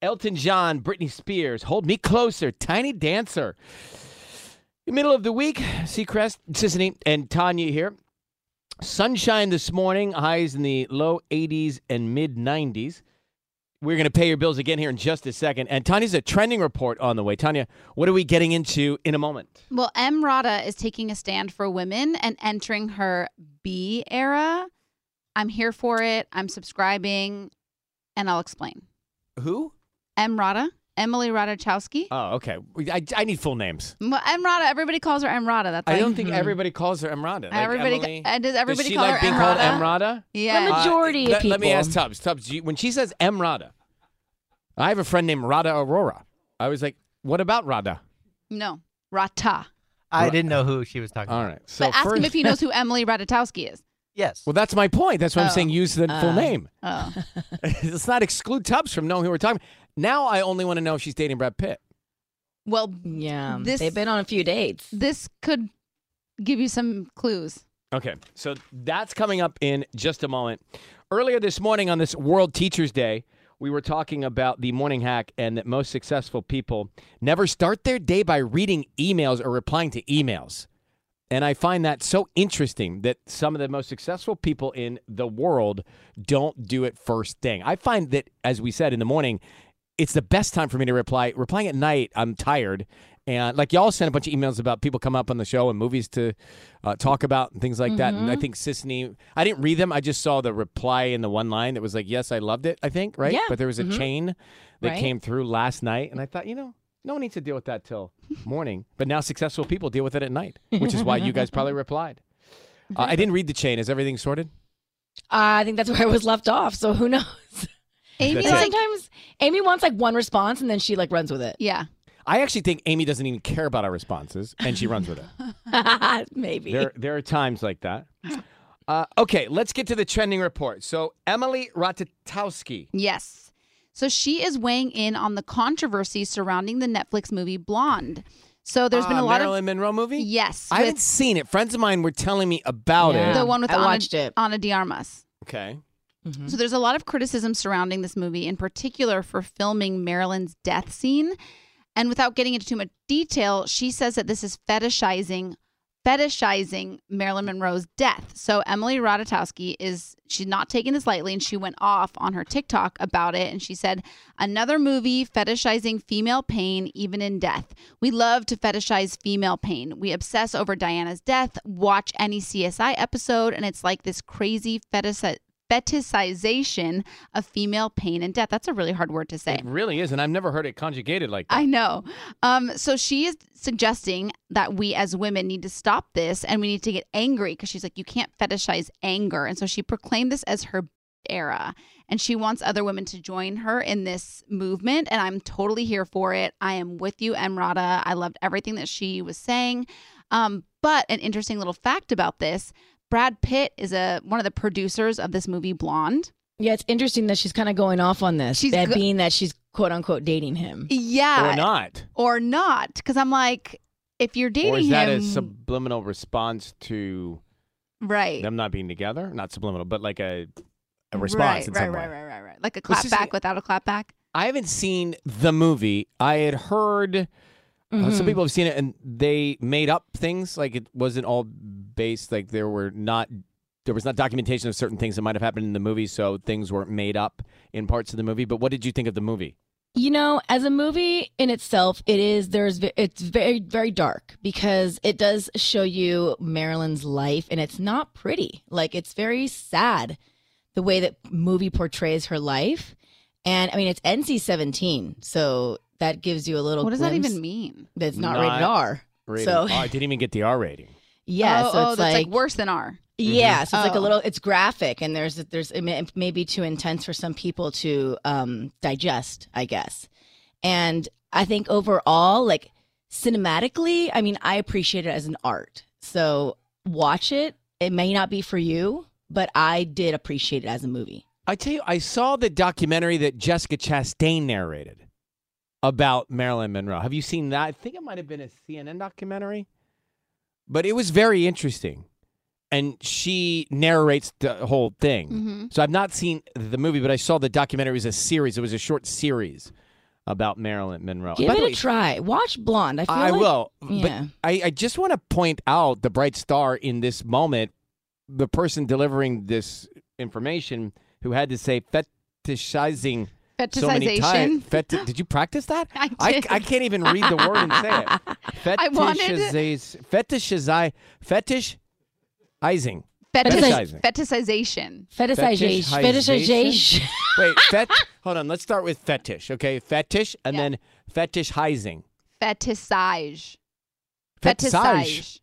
Elton John, Britney Spears, Hold Me Closer, Tiny Dancer. The middle of the week, Seacrest, Sisanie, and Tanya here. Sunshine this morning, highs in the low 80s and mid 90s. We're going to pay your bills again here in just a second. And Tanya's a trending report on the way. Tanya, what are we getting into in a moment? Well, Emrata is taking a stand for women and entering her B era. I'm here for it. I'm subscribing, and I'll explain. Who? Emrata, Emily Ratajkowski. Oh, okay. I, I need full names. Well, Emrata, everybody calls her Emrata. That's I like, don't think everybody calls her Emrata. Like everybody. Emily, uh, does everybody does she call like her being M. called Rada? Emrata? Yeah. The majority of let, let me ask Tubbs. Tubbs, you- when she says Emrata, I have a friend named Rada Aurora. I was like, what about Rada? no, Rata. I didn't know who she was talking All about. right. So but ask first, him if he knows who Emily Ratajkowski is. Yes. Well, that's my point. That's why I'm Oh. saying use the full Uh. name. Oh, Let's not exclude Tubbs from knowing who we're talking. Now I only want to know if she's dating Brad Pitt. well, Yeah, This- they've been on a few dates. this could give you some clues. Okay, so that's coming up in just a moment. Earlier this morning on this World Teachers Day, we were talking about the morning hack and that most successful people never start their day by reading emails or replying to emails. And I find that so interesting that some of the most successful people in the world don't do it first thing. I find that, as we said in the morning, it's the best time for me to reply. Replying at night, I'm tired. And like y'all sent a bunch of emails about people come up on the show and movies to uh, talk about and things like that. And I think Sisanie, I didn't read them. I just saw the reply in the one line that was like, "Yes, I loved it." I think right, Yeah. but there was a Mhm. chain that Right. came through last night, and I thought, you know, no one needs to deal with that till morning. But now successful people deal with it at night, which is why you guys probably replied. Uh, I didn't read the chain. Is everything sorted? I think that's where I was left off. So who knows? Amy, That's And it. like, sometimes Amy wants like one response and then she like runs with it. yeah. I actually think Amy doesn't even care about our responses, and she runs with it. Maybe. There, there are times like that. Uh, okay, let's get to the trending report. So Emily Ratajkowski. Yes. So she is weighing in on the controversy surrounding the Netflix movie Blonde. So there's been Uh, a lot of Marilyn Monroe movie. yes, I with haven't seen it. Friends of mine were telling me about Yeah. it. the one with I Ana, watched it. Ana de Armas. Okay. Mhm. So there's a lot of criticism surrounding this movie, in particular for filming Marilyn's death scene. And without getting into too much detail, she says that this is fetishizing fetishizing Marilyn Monroe's death. So Emily Ratajkowski is she's not taking this lightly and she went off on her TikTok about it and she said another movie fetishizing female pain even in death. We love to fetishize female pain. We obsess over Diana's death, watch any CSI episode and it's like this crazy fetish fetishization of female pain and death. That's a really hard word to say. It really is, and I've never heard it conjugated like that. I know. Um, so she is suggesting that we as women need to stop this and we need to get angry because she's like, you can't fetishize anger. And so she proclaimed this as her era. And she wants other women to join her in this movement. And I'm totally here for it. I am with you, Emrata. I loved everything that she was saying. Um, but an interesting little fact about this Brad Pitt is a one of the producers of this movie Blonde. Yeah, it's interesting that she's kind of going off on this. She's that go- being that she's quote unquote dating him. Yeah. or not? Or not. Because I'm like, if you're dating Or is that him. a subliminal response to right. them not being together? Not subliminal, but like a a response right, in right, some right, way. right, right, right. Like a This clap back without a clap back. I haven't seen the movie. I had heard uh, Mm-hmm. some people have seen it and they made up things. Like it wasn't all based. Like there were not. There was not documentation of certain things that might have happened in the movie, so things weren't made up in parts of the movie. But what did you think of the movie? You know, as a movie in itself, it is there's it's very very dark because it does show you Marilyn's life and it's not pretty. Like it's very sad the way that movie portrays her life. And I mean, it's NC-17, so that gives you a little What does that glimpse even mean? That's not, Not rated R. Rating. So oh, I didn't even get the R rating. yeah, oh, so oh, it's that's like, like, worse than R. Yeah, so it's like a Oh. little. It's graphic, and there's there's it may, it may be too intense for some people to um, digest, I guess. And I think overall, like cinematically, I mean, I appreciate it as an art. So watch it. It may not be for you, but I did appreciate it as a movie. I tell you, I saw the documentary that Jessica Chastain narrated about Marilyn Monroe. Have you seen that? I think it might have been a CNN documentary, but it was very interesting. And she narrates the whole thing. Mm-hmm. So I've not seen the movie, but I saw the documentary. It was a series. It was a short series about Marilyn Monroe. Give By it way, a try. Watch Blonde. I feel I like, will. Yeah. But I, I just want to point out the bright star in this moment, the person delivering this information who had to say fetishizing so many times. Fetishization. Feti- did you practice that? I I, did. I can't even read the word and say it. I wanted- Fetishize- Fetishizi- fetishizing. Fetish- Fetishizing. fetishization. Fetishization. Fetishization? Fetishization. Wait, fet- hold on. Let's start with fetish, okay? Fetish and Yeah. then fetishizing. Fetishage. Fetishage.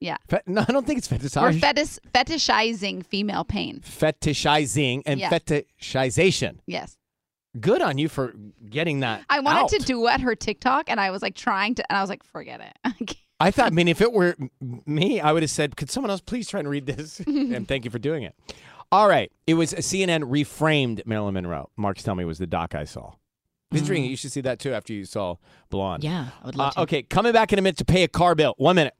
Yeah. Fe- no, I don't think it's We're fetishizing. fetish- fetishizing female pain. fetishizing and Yeah. fetishization. Yes. Good on you for getting that. I wanted out. to duet her TikTok and I was like trying to, and I was like, forget it. I thought, I mean, if it were me, I would have said, "Could someone else please try and read this?" and thank you for doing it. All right, it was CNN reframed Marilyn Monroe. Mark's tell me was the doc I saw. It's intriguing. You should see that too after you saw Blonde. yeah, I would love Uh, to. okay, coming back in a minute to pay a car bill. One minute.